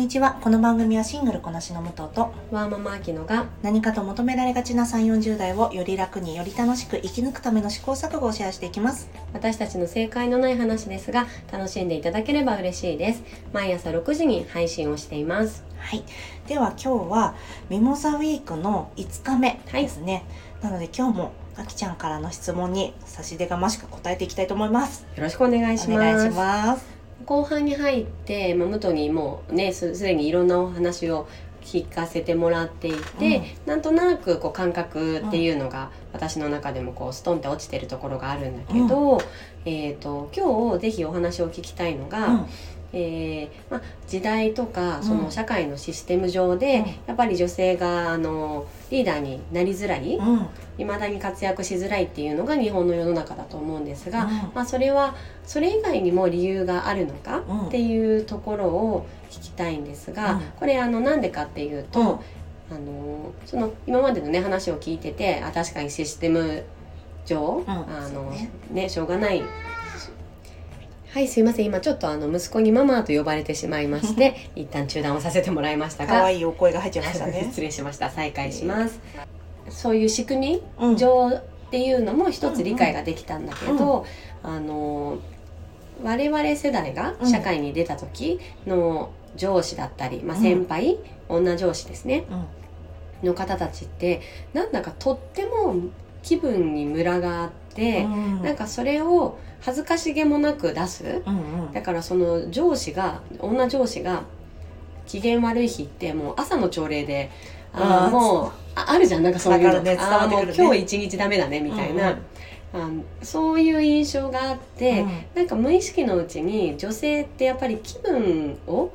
にちは。この番組はシングルこなしの武藤とワーママアキノが何かと求められがちな3、40代をより楽により楽しく生き抜くための試行錯誤をシェアしていきます。私たちの正解のない話ですが楽しんでいただければ嬉しいです毎朝6時に配信をしていますはい。では今日はミモザウィークの5日目ですね。なので今日もあきちゃんからの質問に差し出がましく答えていきたいと思います。よろしくお願いしますお願いします。後半に入って、まあ、武藤にもうねすすでにいろんなお話を聞かせてもらっていて、なんとなくこう感覚っていうのが私の中でもこうストンって落ちてるところがあるんだけど、えー、と今日ぜひお話を聞きたいのが、うん。えーまあ、時代とかそうん。の社会のシステム上で、うん。やっぱり女性があのリーダーになりづらいうん。未だに活躍しづらいっていうのが日本の世の中だと思うんですが、うん。まあ、それはそれ以外にも理由があるのかうんっていうところを聞きたいんですが、うん。これあのなんでかっていうと、うんあのその今までのね話を聞いててあ確かにシステム上、うんあのね。ねしょうがない。はいすいません。今ちょっとあの息子にママと呼ばれてしまいまして 一旦中断をさせてもらいましたが可愛いお声が入っちゃいましたね。失礼しました。再開します、そういう仕組うんみ上っていうのも一つ理解ができたんだけど、あの我々世代が社会に出た時の上司だったり、まあ、うん。先輩、女上司ですね。うんの方たちってなんだかとっても気分にムラがあって、うん。なんかそれを恥ずかしげもなく出す。うんうん。だからその上司が女上司が機嫌悪い日ってもう朝の朝礼でああもうああるじゃん。なんかそういうの、ね伝わあーもう今日一日ダメだねみたいな、あのそういう印象があって、うん。なんか無意識のうちに女性ってやっぱり気分を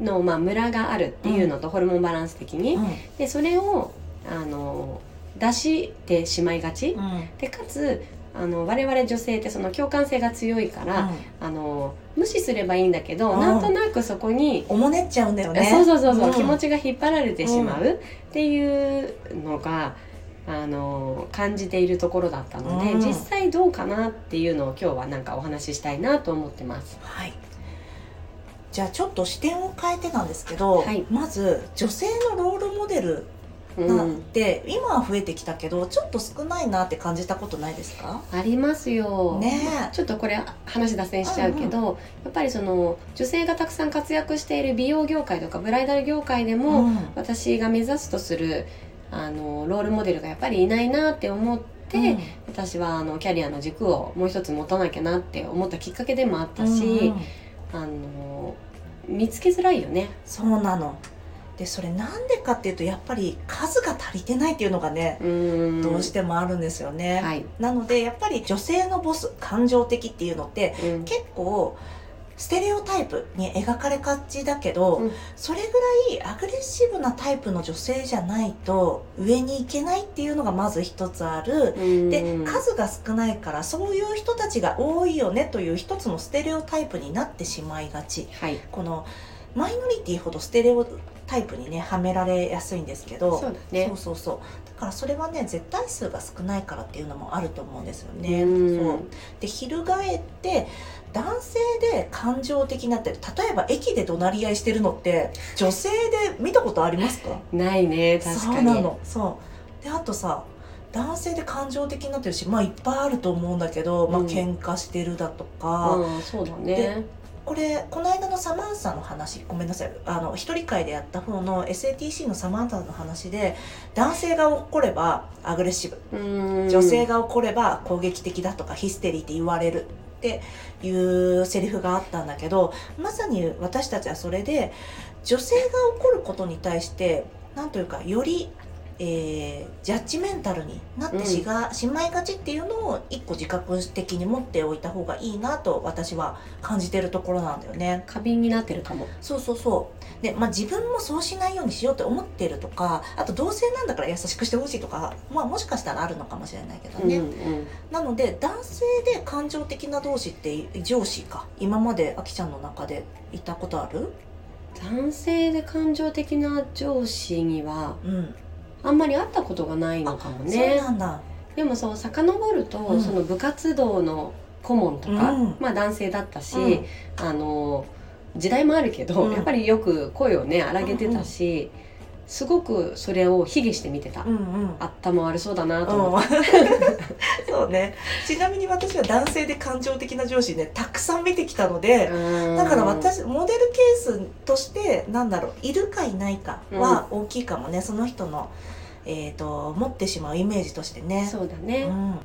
の、まあ、ムラがあるっていうのと、ホルモンバランス的に、うん。でそれをあの出してしまいがち、うん。でかつあの我々女性ってその共感性が強いから、あの無視すればいいんだけど、うん。なんとなくそこに、おもねっちゃうんだよね。そうそうそうそう、ん。気持ちが引っ張られてしまうっていうのが、あの感じているところだったので、うん。実際どうかなっていうのを今日はなんかお話ししたいなと思ってます。はい。じゃあちょっと視点を変えてなんですけど、はいまず女性のロールモデルうなんん、て、今は増えてきたけどちょっと少ないなって感じたことないですか？ありますよ。ねちょっとこれ話脱線しちゃうけど、やっぱりその女性がたくさん活躍している美容業界とかブライダル業界でえ。も、うん私が目指すとするあのロールモデルがやっぱりいないなって思って、うん私はあのキャリアの軸をもう一つ持たなきゃなって思ったきっかけでもあったし、うんうんあの見つけづらいよね。そうなの。でそれなんでかっていうとやっぱり数が足りてないっていうのがね、うんどうしてもあるんですよね。はい、なのでやっぱり女性のボス感情的っていうのってうん結構ステレオタイプに描かれがちだけど、うん。それぐらいアグレッシブなタイプの女性じゃないと上に行けないっていうのがまず一つある。うん。で数が少ないからそういう人たちが多いよねという一つのステレオタイプになってしまいがち。はい。このマイノリティほどステレオタイプにねはめられやすいんですけどそうだね。そうそうそう。だからそれはね絶対数が少ないからっていうのもあると思うんですよね。うん。そう。で翻って男性で感情的になってる例えば駅で怒鳴り合いしてるのって女性で見たことありますか？ないね確かに。そうなの。そう。であとさ男性で感情的になってるしまあいっぱいあると思うんだけど、まあうん。喧嘩してるだとか、うん、そうだねこれこの間のサマンサの話ごめんなさい。あの一人会でやった方の SATC のサマンサの話で男性が怒ればアグレッシブ。うん。女性が怒れば攻撃的だとかヒステリーって言われる。っていうセリフがあったんだけどまさに私たちはそれで女性が怒ることに対して何というかより、えージャッジメンタルになってしが、しまいがちっていうのを一個自覚的に持っておいた方がいいなと私は感じてるところなんだよね。過敏になってるかも。そうそうそう。で、まあ、自分もそうしないようにしようって思ってるとかあと同性なんだから優しくしてほしいとか、まあ、もしかしたらあるのかもしれないけどね、うんうん。なので男性で感情的な同士って上司か。今まであきちゃんの中でいたことある？男性で感情的な上司にはうん、あんまり会ったことがないのかもそうねなんだ。でもそう遡ると、うん。その部活動の顧問とか、うん。まあ男性だったし、うん。あの時代もあるけど、うん。やっぱりよく声をね荒げてたし、すごくそれを卑下して見てた、うんうん。頭悪そうだなと思って、うん。そうね。ちなみに私は男性で感情的な上司ねたくさん見てきたので、だから私モデルケースとしてなんだろういるかいないかは大きいかもね、その人の、えー、と持ってしまうイメージとしてね。そうだね、うん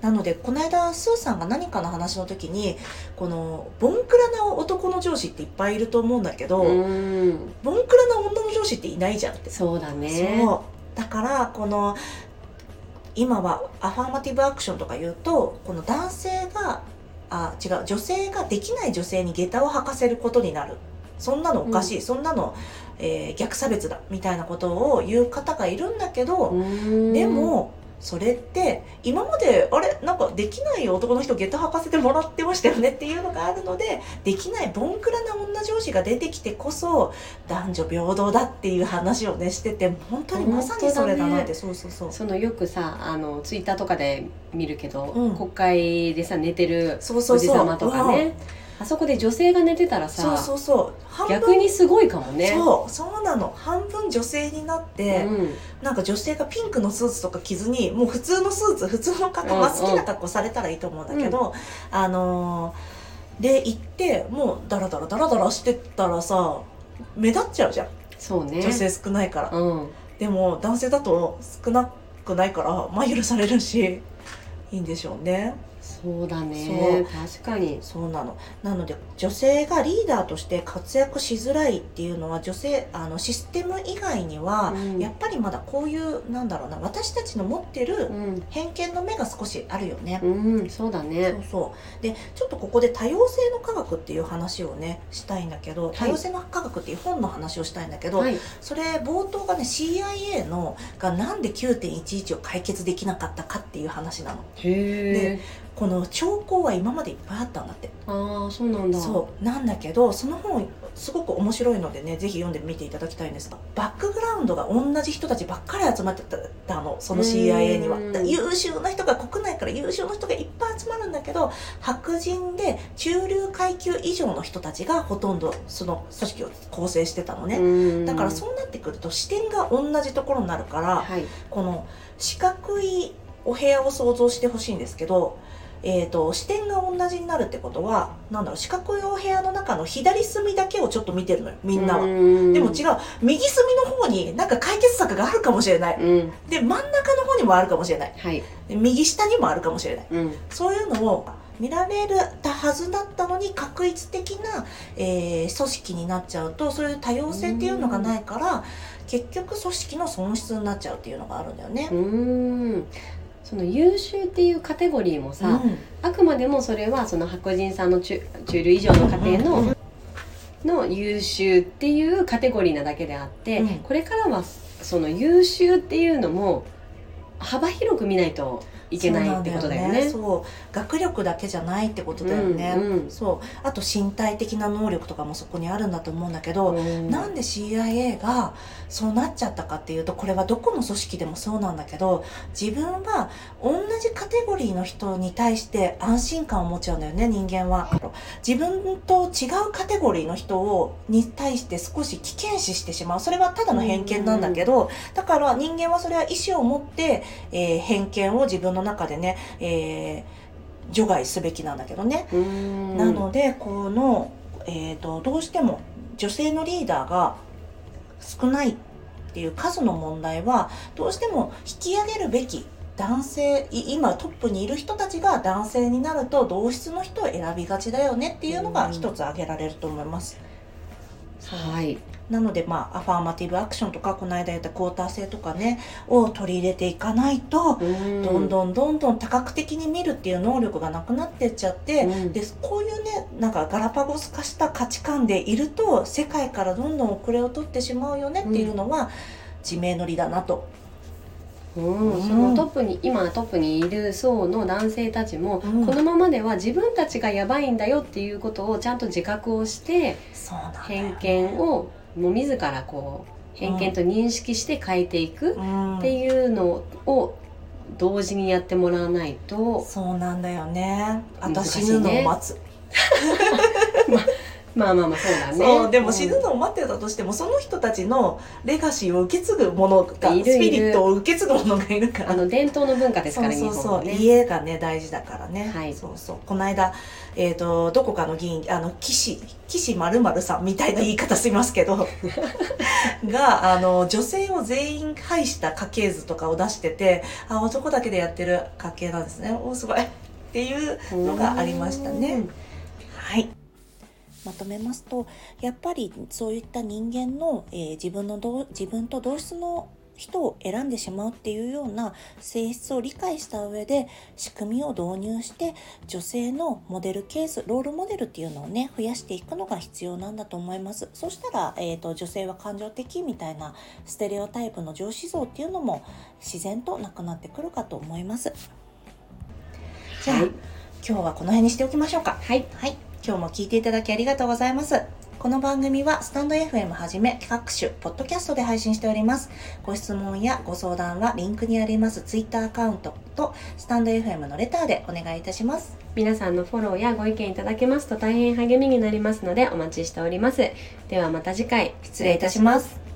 なのでこの間スーさんが何かの話の時にこのボンクラな男の上司っていっぱいいると思うんだけど、うん。ボンクラな女の上司っていないじゃんって。そうだね。そう。だからこの今はアファーマティブアクションとか言うとこの男性があ違う女性ができない女性に下駄を履かせることになる。そんなのおかしい、そんなの、えー逆差別だ。みたいなことを言う方がいるんだけど、うん。でもそれって今まであれなんかできない男の人下駄履かせてもらってましたよねっていうのがあるのでできないボンクラな女上司が出てきてこそ男女平等だっていう話をねしてて本当にまさにそれだなって、そうそうそう。そのよくさあのツイッターとかで見るけど、うん。国会でさ寝てるそうそうそう。おじさまとかねあそこで女性が寝てたらさそうそうそう。半分。逆にすごいかもね。そうそうなの。半分女性になって、うん。なんか女性がピンクのスーツとか着ずにもう普通のスーツ普通の格好、うんまあ、好きな格好されたらいいと思うんだけど、あのーで行ってもうダラダラダラダラしてったらさ目立っちゃうじゃん。そうね。女性少ないから、うん。でも男性だと少なくないからまあ許されるしいいんでしょうねそうだね。確かに。そうなの。なので女性がリーダーとして活躍しづらいっていうのは女性あのシステム以外には、うん。やっぱりまだこういうなんだろうな私たちの持ってるうん。偏見の目が少しあるよね。うんそうだそねうそう。でちょっとここで多様性の科学っていう話をねしたいんだけど、い。多様性の科学っていう本の話をしたいんだけど、はい。それ冒頭がね CIA のがなんで9.11を解決できなかったかっていう話なの。へえこの兆候は今までいっぱいあったんだって。ああそうなんだ。そう。なんだけどその本すごく面白いのでねぜひ読んでみていただきたいんですがバックグラウンドが同じ人たちばっかり集まってたのその CIA には。優秀な人が国内から優秀な人がいっぱい集まるんだけど白人で中流階級以上の人たちがほとんどその組織を構成してたのね、うん。だからそうなってくると視点が同じところになるから、はい。この四角いお部屋を想像してほしいんですけど、えー、と視点が同じになるってことはなんだろう四角いお部屋の中の左隅だけをちょっと見てるのよみんなは。はでも違う右隅の方になんか解決策があるかもしれない。うん。で真ん中の方にもあるかもしれない。はい。で右下にもあるかもしれない。うん。そういうのを見られたはずだったのに確一的な、えー組織になっちゃうとそういう多様性っていうのがないから結局組織の損失になっちゃうっていうのがあるんだよね。うんその優秀っていうカテゴリーもさ、うん。あくまでもそれはその白人さんの中中流以上の家庭の、うん。の優秀っていうカテゴリーなだけであって、うん。これからはその優秀っていうのも幅広く見ないといけないってことだよね。そう学力だけじゃないってことだよね、うんうん。そう。あと身体的な能力とかもそこにあるんだと思うんだけど、うん。なんで CIA がそうなっちゃったかっていうとこれはどこの組織でもそうなんだけど自分は同じカテゴリーの人に対して安心感を持っちゃうんだよね人間は。自分と違うカテゴリーの人をに対して少し危険視してしまう。それはただの偏見なんだけどだから人間はそれは意思を持って、えー偏見を自分の中でね、えー除外すべきなんだけどね。うん。なのでこの、えー、とどうしても女性のリーダーが少ないっていう数の問題はどうしても引き上げるべき男性い今トップにいる人たちが男性になると同質の人を選びがちだよねっていうのが一つ挙げられると思います。はい。なのでまあアファーマティブアクションとかこの間言ったクォーター制とかねを取り入れていかないとどどんどんどんどん多角的に見るっていう能力がなくなってっちゃって、うん。でこういうねなんかガラパゴス化した価値観でいると世界からどんどん遅れを取ってしまうよねっていうのは自明の理だなと。うん。うんそのトップに今トップにいる層の男性たちも、うん。このままでは自分たちがやばいんだよっていうことをちゃんと自覚をしてそうなんだよ偏見をもう自らこう偏見と認識して変えていくうん。っていうのを同時にやってもらわないと。そうなんだよね。あと難しいね。死ぬのを待つ。まあまあまあそうだね。そうでも死ん。ぬのを待ってたとしても、その人たちのレガシーを受け継ぐものがいるいる。スピリットを受け継ぐものがいるから。あの伝統の文化ですからそうそうそう、ね。家がね大事だからね、はい。そうそう。この間、えー、とどこかの議員あの岸岸まるさんみたいな言い方しますけど があの女性を全員配した家系図とかを出しててあ男だけでやってる家系なんですね。おすごい。っていうのがありましたね。はいまとめますとやっぱりそういった人間の、えー自分の同自分と同質の人を選んでしまうっていうような性質を理解した上で仕組みを導入して女性のモデルケースロールモデルっていうのをね増やしていくのが必要なんだと思います。そしたら、えー、と女性は感情的みたいなステレオタイプの上司像っていうのも自然となくなってくるかと思います。じゃあ、はい。今日はこの辺にしておきましょうか。はい。はい、今日も聞いていただきありがとうございます。この番組はスタンド FM はじめ各種ポッドキャストで配信しております。ご質問やご相談はリンクにあります Twitter アカウントとスタンド FM のレターでお願いいたします。皆さんのフォローやご意見いただけますと大変励みになりますのでお待ちしておりますではまた次回失礼いたします。